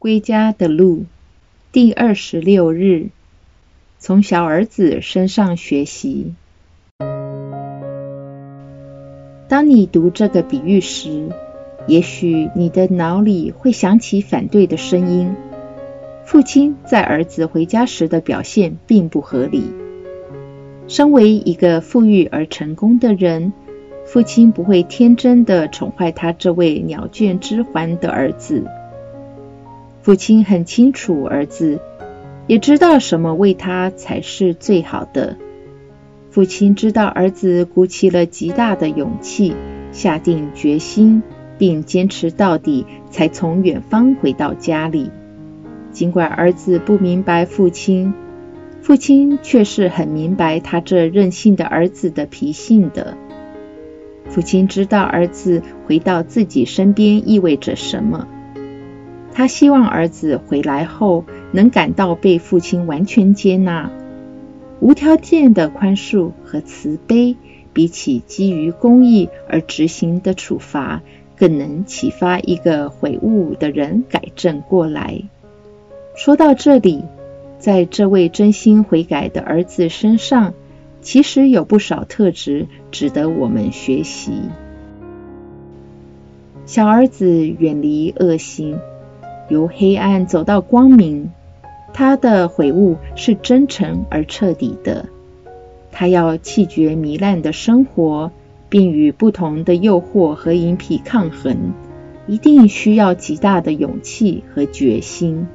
归家的路，第二十六日，从小儿子身上学习。当你读这个比喻时，也许你的脑里会响起反对的声音：父亲在儿子回家时的表现并不合理。身为一个富裕而成功的人，父亲不会天真的宠坏他这位鸟倦知还的儿子。父亲很清楚儿子，也知道什么为他才是最好的。父亲知道儿子鼓起了极大的勇气，下定决心，并坚持到底，才从远方回到家里。尽管儿子不明白父亲，父亲却是很明白他这任性的儿子的脾性的。父亲知道儿子回到自己身边意味着什么，他希望儿子回来后能感到被父亲完全接纳。无条件的宽恕和慈悲，比起基于公义而执行的处罚，更能启发一个悔悟的人改正过来。说到这里，在这位真心悔改的儿子身上，其实有不少特质值得我们学习。小儿子远离恶行，由黑暗走到光明。他的悔悟是真诚而彻底的。他要弃绝糜烂的生活，并与不同的诱惑和饮品抗衡，一定需要极大的勇气和决心。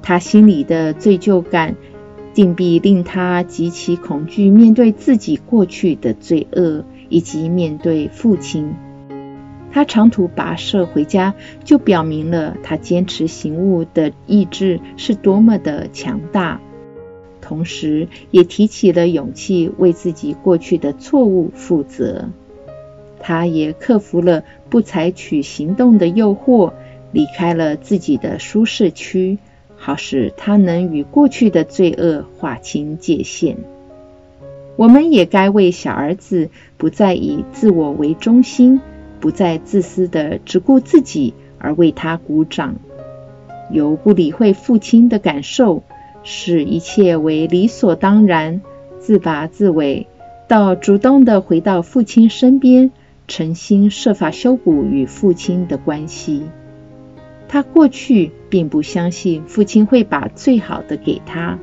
他心里的罪疚感，定必令他极其恐惧面对自己过去的罪恶，以及面对父亲。他长途跋涉回家，就表明了他坚持行悟的意志是多么的强大，同时也提起了勇气为自己过去的错误负责。他也克服了不采取行动的诱惑，离开了自己的舒适区，好使他能与过去的罪恶划清界限。我们也该为小儿子不再以自我为中心。不再自私的只顾自己而为他鼓掌，由不理会父亲的感受，视一切为理所当然，自拔自伟，到主动的回到父亲身边，诚心设法修补与父亲的关系。他过去并不相信父亲会把最好的给他，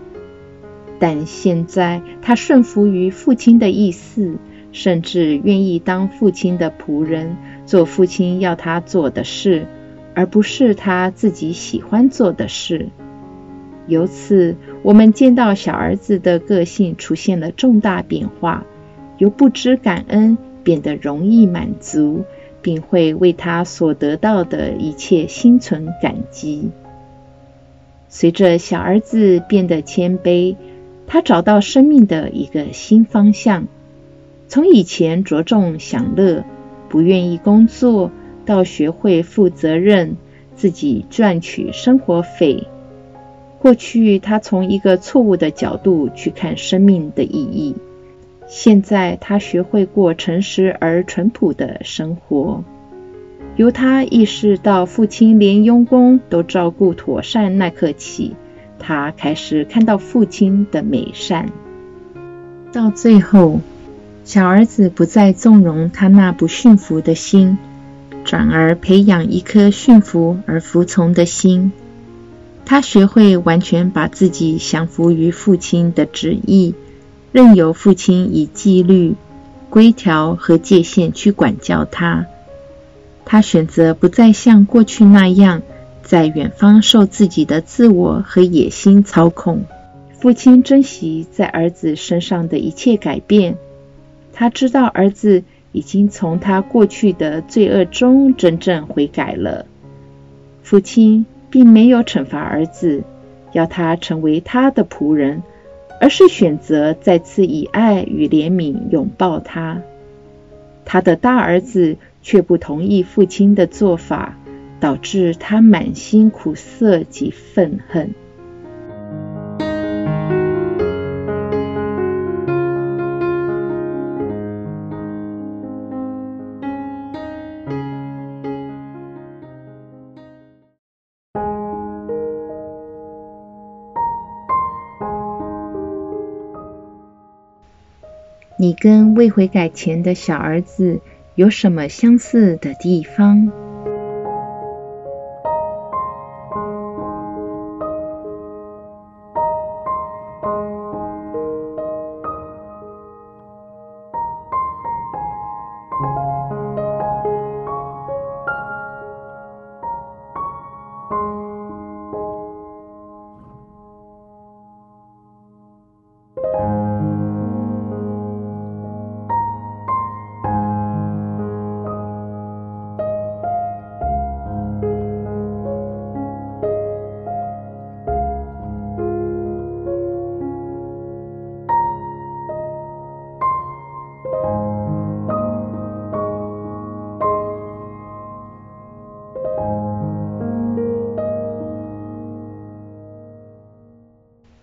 但现在他顺服于父亲的意思。甚至愿意当父亲的仆人，做父亲要他做的事，而不是他自己喜欢做的事。由此，我们见到小儿子的个性出现了重大变化，由不知感恩变得容易满足，并会为他所得到的一切心存感激。随着小儿子变得谦卑，他找到生命的一个新方向。从以前着重享乐，不愿意工作，到学会负责任，自己赚取生活费。过去他从一个错误的角度去看生命的意义，现在他学会过诚实而淳朴的生活。由他意识到父亲连佣工都照顾妥善那刻起，他开始看到父亲的美善。到最后。小儿子不再纵容他那不驯服的心，转而培养一颗驯服而服从的心。他学会完全把自己降服于父亲的旨意，任由父亲以纪律、规条和界限去管教他。他选择不再像过去那样，在远方受自己的自我和野心操控。父亲珍惜在儿子身上的一切改变。他知道儿子已经从他过去的罪恶中真正悔改了。父亲并没有惩罚儿子，要他成为他的仆人，而是选择再次以爱与怜悯拥抱他。他的大儿子却不同意父亲的做法，导致他满心苦涩及愤恨。你跟未悔改前的小儿子有什么相似的地方？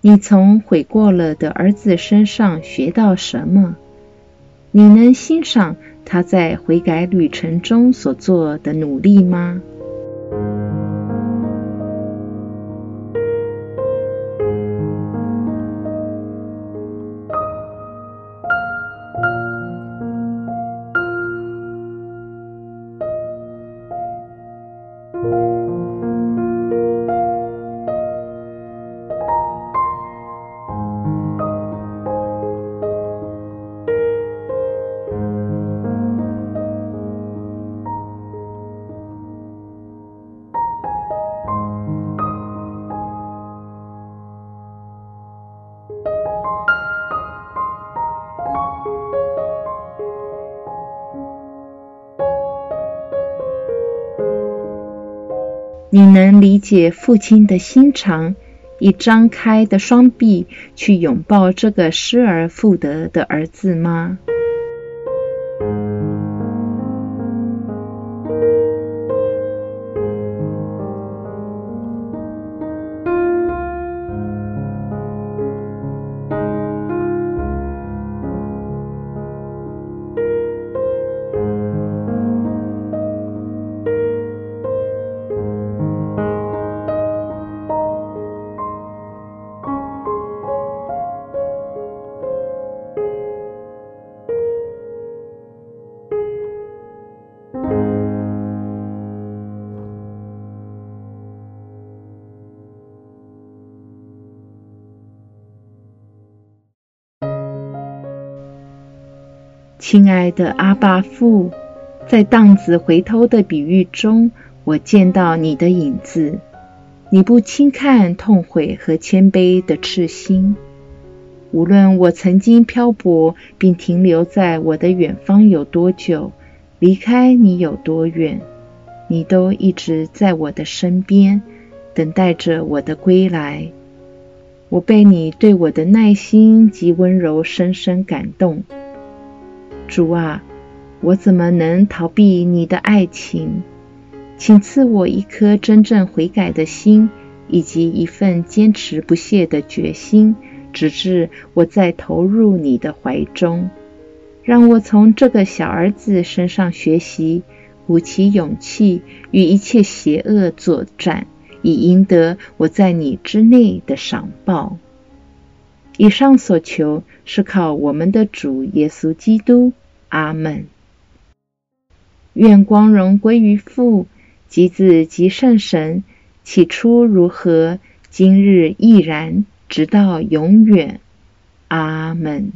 你从悔过了的儿子身上学到什么？你能欣赏他在悔改旅程中所做的努力吗？你能理解父亲的心肠，以张开的双臂去拥抱这个失而复得的儿子吗？亲爱的阿爸父，在荡子回头的比喻中，我见到你的影子。你不轻看痛悔和谦卑的赤心。无论我曾经漂泊并停留在我的远方有多久，离开你有多远，你都一直在我的身边，等待着我的归来。我被你对我的耐心及温柔深深感动。主啊，我怎么能逃避你的爱情？请赐我一颗真正悔改的心，以及一份坚持不懈的决心，直至我再投入你的怀中。让我从这个小儿子身上学习，鼓起勇气与一切邪恶作战，以赢得我在你之内的赏报。以上所求是靠我们的主耶稣基督。阿门。愿光荣归于父、及子、及圣神。起初如何，今日亦然，直到永远。阿门。